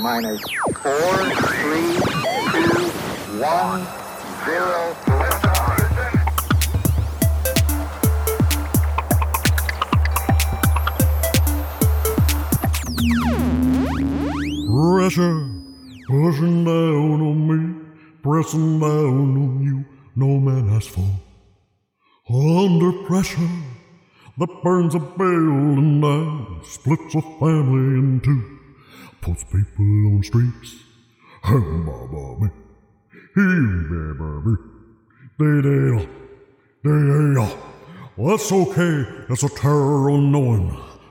Minus four, three, two, one, zero. Pressure pushing down on me, pressing down on you. No man has fall. Under pressure that burns a building down, splits a family in two, puts people on streets. Baba me, hey, baby, they they they. Well, that's okay. It's a terror unknowing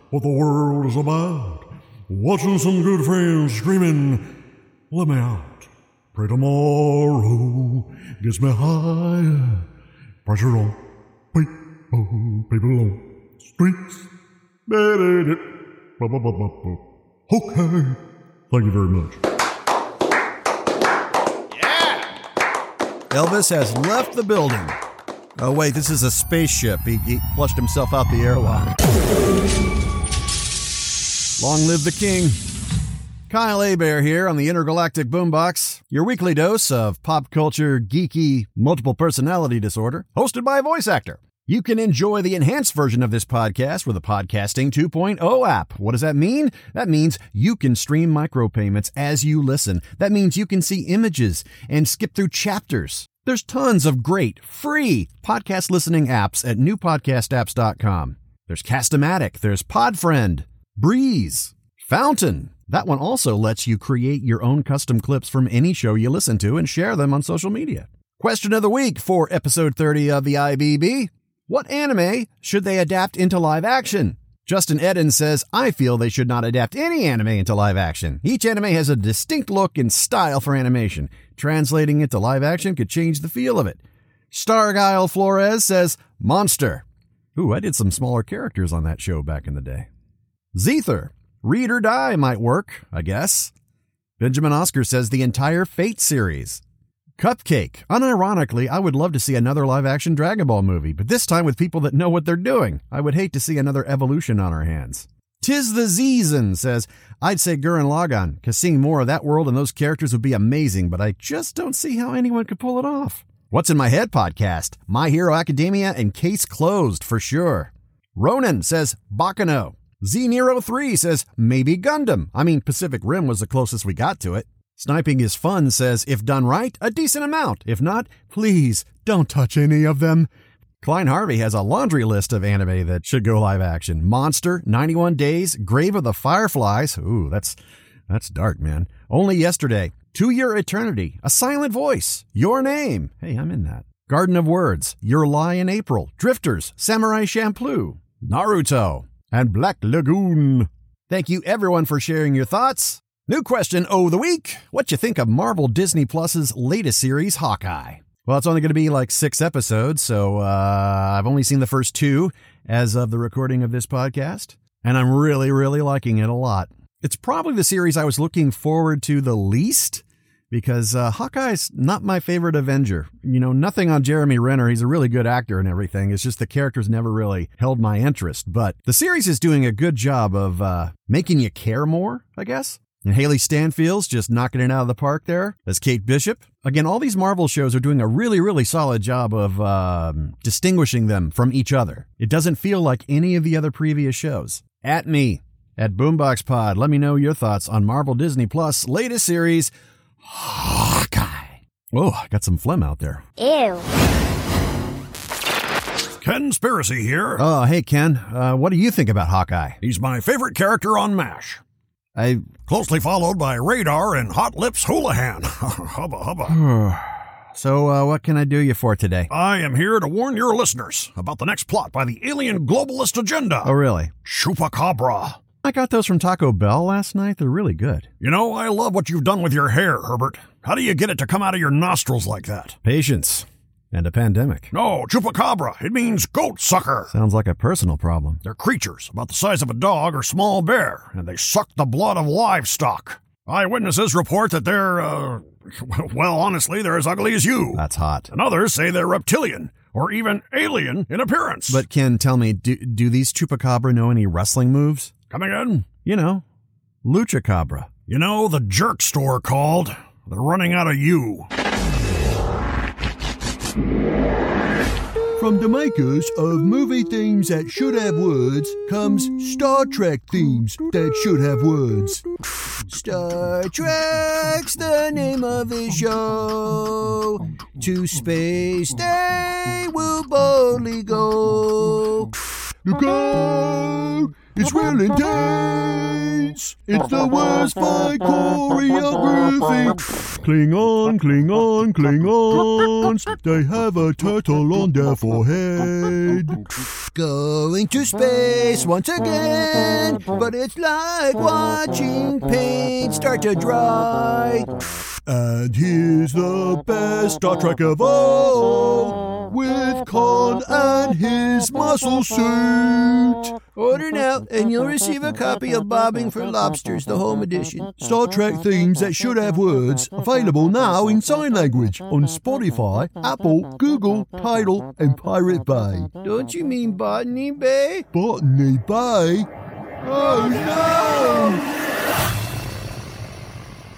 what the world is about. Watching some good friends screaming, let me out. Pray tomorrow gets me higher. Pressure on people, people on streets. Okay. Thank you very much. Yeah! Elvis has left the building. Oh, wait, this is a spaceship. He, he flushed himself out the airlock. Long live the king. Kyle Hebert here on the Intergalactic Boombox, your weekly dose of pop culture, geeky, multiple personality disorder, hosted by a voice actor. You can enjoy the enhanced version of this podcast with a Podcasting 2.0 app. What does that mean? That means you can stream micropayments as you listen. That means you can see images and skip through chapters. There's tons of great, free podcast listening apps at newpodcastapps.com. There's Castamatic, there's Podfriend, Breez, Fountain. That one also lets you create your own custom clips from any show you listen to and share them on social media. Question of the week for episode 30 of the IBB What anime should they adapt into live action? Justin Eden says, I feel they should not adapt any anime into live action. Each anime has a distinct look and style for animation. Translating it to live action could change the feel of it. Stargile Flores says, Monster. Ooh, I did some smaller characters on that show back in the day. Zether, Read or Die might work, I guess. Benjamin Oscar says the entire Fate series. Cupcake. Unironically, I would love to see another live action Dragon Ball movie, but this time with people that know what they're doing. I would hate to see another evolution on our hands. Tis the Season says, I'd say Gurren Lagann, because seeing more of that world and those characters would be amazing, but I just don't see how anyone could pull it off. What's in My Head podcast? My Hero Academia and Case Closed for sure. Ronan says, Baccano. Z Nero 3 says, maybe Gundam. I mean, Pacific Rim was the closest we got to it. Sniping is fun says, if done right, a decent amount. If not, please don't touch any of them. Klein Harvey has a laundry list of anime that should go live action. Monster, 91 Days, Grave of the Fireflies. Ooh, that's that's dark, man. Only yesterday. Two Year Eternity, A Silent Voice, Your Name. Hey, I'm in that. Garden of Words, Your Lie in April, Drifters, Samurai Champloo, Naruto, and Black Lagoon. Thank you everyone for sharing your thoughts. New question of the week. What you think of Marvel Disney Plus's latest series, Hawkeye? Well, it's only going to be like six episodes, so uh, I've only seen the first two as of the recording of this podcast, and I'm really, really liking it a lot. It's probably the series I was looking forward to the least because uh, Hawkeye's not my favorite Avenger. You know, nothing on Jeremy Renner. He's a really good actor and everything. It's just the characters never really held my interest. But the series is doing a good job of uh, making you care more, I guess. And Hailee Steinfeld's just knocking it out of the park there as Kate Bishop. Again, all these Marvel shows are doing a really, really solid job of um, distinguishing them from each other. It doesn't feel like any of the other previous shows. At me, at Boombox Pod, let me know your thoughts on Marvel Disney Plus' latest series, Hawkeye. Oh, I got some phlegm out there. Ew. Ken Spiracy here. Oh, hey, Ken. Uh, what do you think about Hawkeye? He's my favorite character on MASH. I. Closely followed by Radar and Hot Lips Houlihan. hubba hubba. So, uh, what can I do you for today? I am here to warn your listeners about the next plot by the alien globalist agenda. Oh, really? Chupacabra. I got those from Taco Bell last night. They're really good. You know, I love what you've done with your hair, Herbert. How do you get it to come out of your nostrils like that? Patience. And a pandemic. No, chupacabra. It means goat sucker. Sounds like a personal problem. They're creatures about the size of a dog or small bear, and they suck the blood of livestock. Eyewitnesses report that they're, uh, well, honestly, they're as ugly as you. That's hot. And others say they're reptilian or even alien in appearance. But Ken, tell me, do, do these chupacabra know any wrestling moves? Coming in? You know, lucha cabra. You know, the jerk store called. They're running out of you. From the makers of movie themes that should have words comes Star Trek themes that should have words. Star Trek's the name of the show. To space they will boldly go. Go! It's real intense. It's the worst fight choreography. Klingon, Klingon, Klingons. They have a turtle on their forehead. Going to space once again, but it's like watching paint start to dry. And here's the best Star Trek of all, with Khan and his muscle suit. Order now, and you'll receive a copy of Bobbing for Lobsters, the home edition. Star Trek themes that should have words, available now in sign language on Spotify, Apple, Google, Tidal, and Pirate Bay. Don't you mean Botany Bay? Botany Bay? Oh no!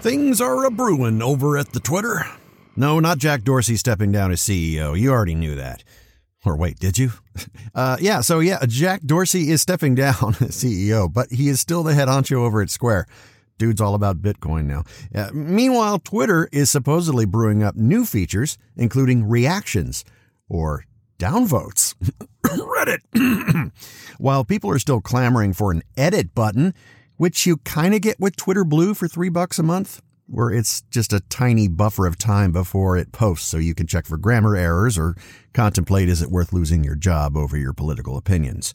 Things are a brewing over at the Twitter. No, not Jack Dorsey stepping down as CEO. You already knew that. Or wait, did you? Uh, yeah, so yeah, Jack Dorsey is stepping down as CEO, but he is still the head honcho over at Square. Dude's all about Bitcoin now. Uh, meanwhile, Twitter is supposedly brewing up new features, including reactions or downvotes. Reddit. While people are still clamoring for an edit button, which you kind of get with Twitter Blue for three bucks a month, where it's just a tiny buffer of time before it posts so you can check for grammar errors or contemplate is it worth losing your job over your political opinions.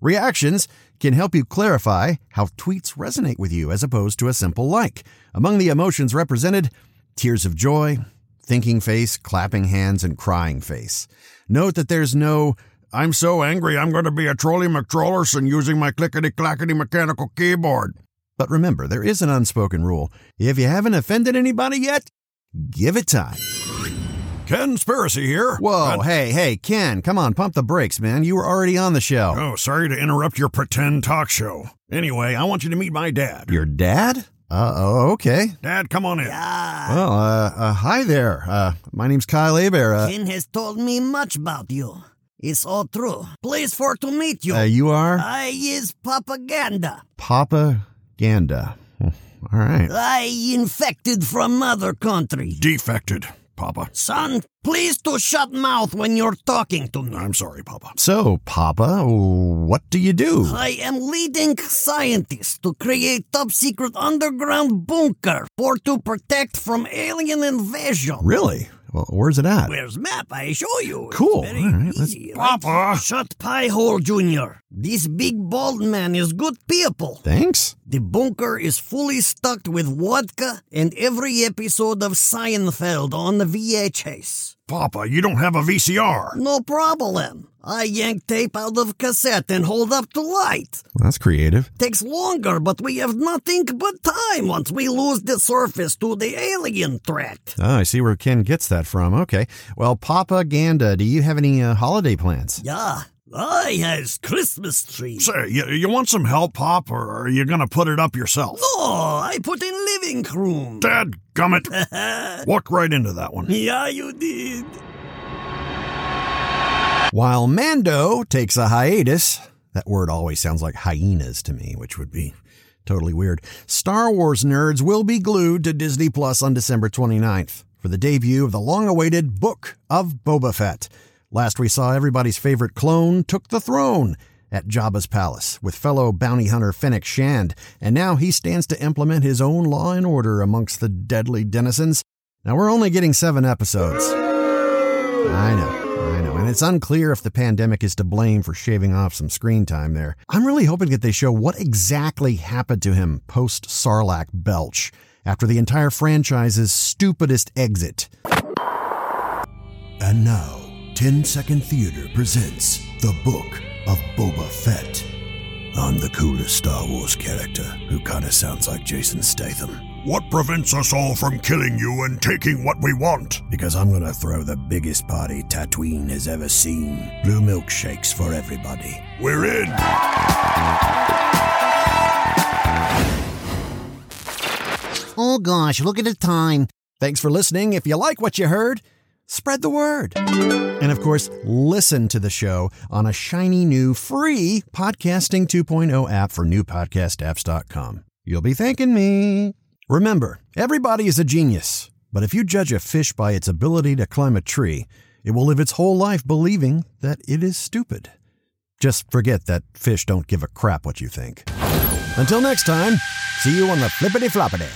Reactions can help you clarify how tweets resonate with you as opposed to a simple like. Among the emotions represented, tears of joy, thinking face, clapping hands, and crying face. Note that there's no I'm so angry I'm going to be a Trolley McTrollerson using my clickety clackety mechanical keyboard. But remember, there is an unspoken rule. If you haven't offended anybody yet, give it time. Ken Spiracy here. Whoa, hey, hey, Ken, come on, pump the brakes, man. You were already on the show. oh, sorry to interrupt your pretend talk show. Anyway, I want you to meet my dad. Your dad? Uh, oh, okay. Dad, come on in. Well, uh, uh, hi there. Uh, my name's Kyle Hebert. Uh, Ken has told me much about you. It's all true. Pleased for to meet you. uh, you are I is propaganda. Papa Ganda. Hmm. All right. I infected from mother country. Defected, Papa. Son, please to shut mouth when you're talking to me. I'm sorry, Papa. So, Papa, what do you do? I am leading scientist to create top secret underground bunker for to protect from alien invasion. Really? Well, where's it at? Where's map? I show you. It's Cool. very All right, let's- easy. right? Papa! Shut pie hole, Junior. This big bald man is good people. Thanks. The bunker is fully stocked with vodka and every episode of Seinfeld on the VHS. Papa, you don't have a VCR. No problem. I yank tape out of cassette and hold up to light. Well, that's creative. Takes longer, but we have nothing but time once we lose the surface to the alien threat. Oh, I see where Ken gets that from. Okay. Well, Papa Ganda, do you have any uh, holiday plans? Yeah, I has Christmas tree. Say, you, you want some help, Pop, or are you gonna put it up yourself? No, I put in living room. Dad, gummit. Walk right into that one. yeah, you did. While Mando takes a hiatus, that word always sounds like hyenas to me, which would be totally weird. Star Wars nerds will be glued to Disney Plus on December 29th for the debut of the long awaited Book of Boba Fett. Last we saw everybody's favorite clone took the throne at Jabba's palace with fellow bounty hunter Fennec Shand, and now he stands to implement his own law and order amongst the deadly denizens. Now we're only getting seven episodes. I know, I know. And it's unclear if the pandemic is to blame for shaving off some screen time there. I'm really hoping that they show what exactly happened to him post Sarlacc Belch after the entire franchise's stupidest exit. And now, 10 Second Theater presents The Book of Boba Fett. I'm the coolest Star Wars character who kinda sounds like Jason Statham. What prevents us all from killing you and taking what we want? Because I'm gonna throw the biggest party Tatooine has ever seen. Blue milkshakes for everybody. We're in. Oh gosh, look at the time. Thanks for listening. If you like what you heard, spread the word. And of course, listen to the show on a shiny new free Podcasting 2.0 app for newpodcastapps.com. You'll be thanking me. Remember, everybody is a genius, but if you judge a fish by its ability to climb a tree, it will live its whole life believing that it is stupid. Just forget that fish don't give a crap what you think. Until next time, see you on the flippity floppity.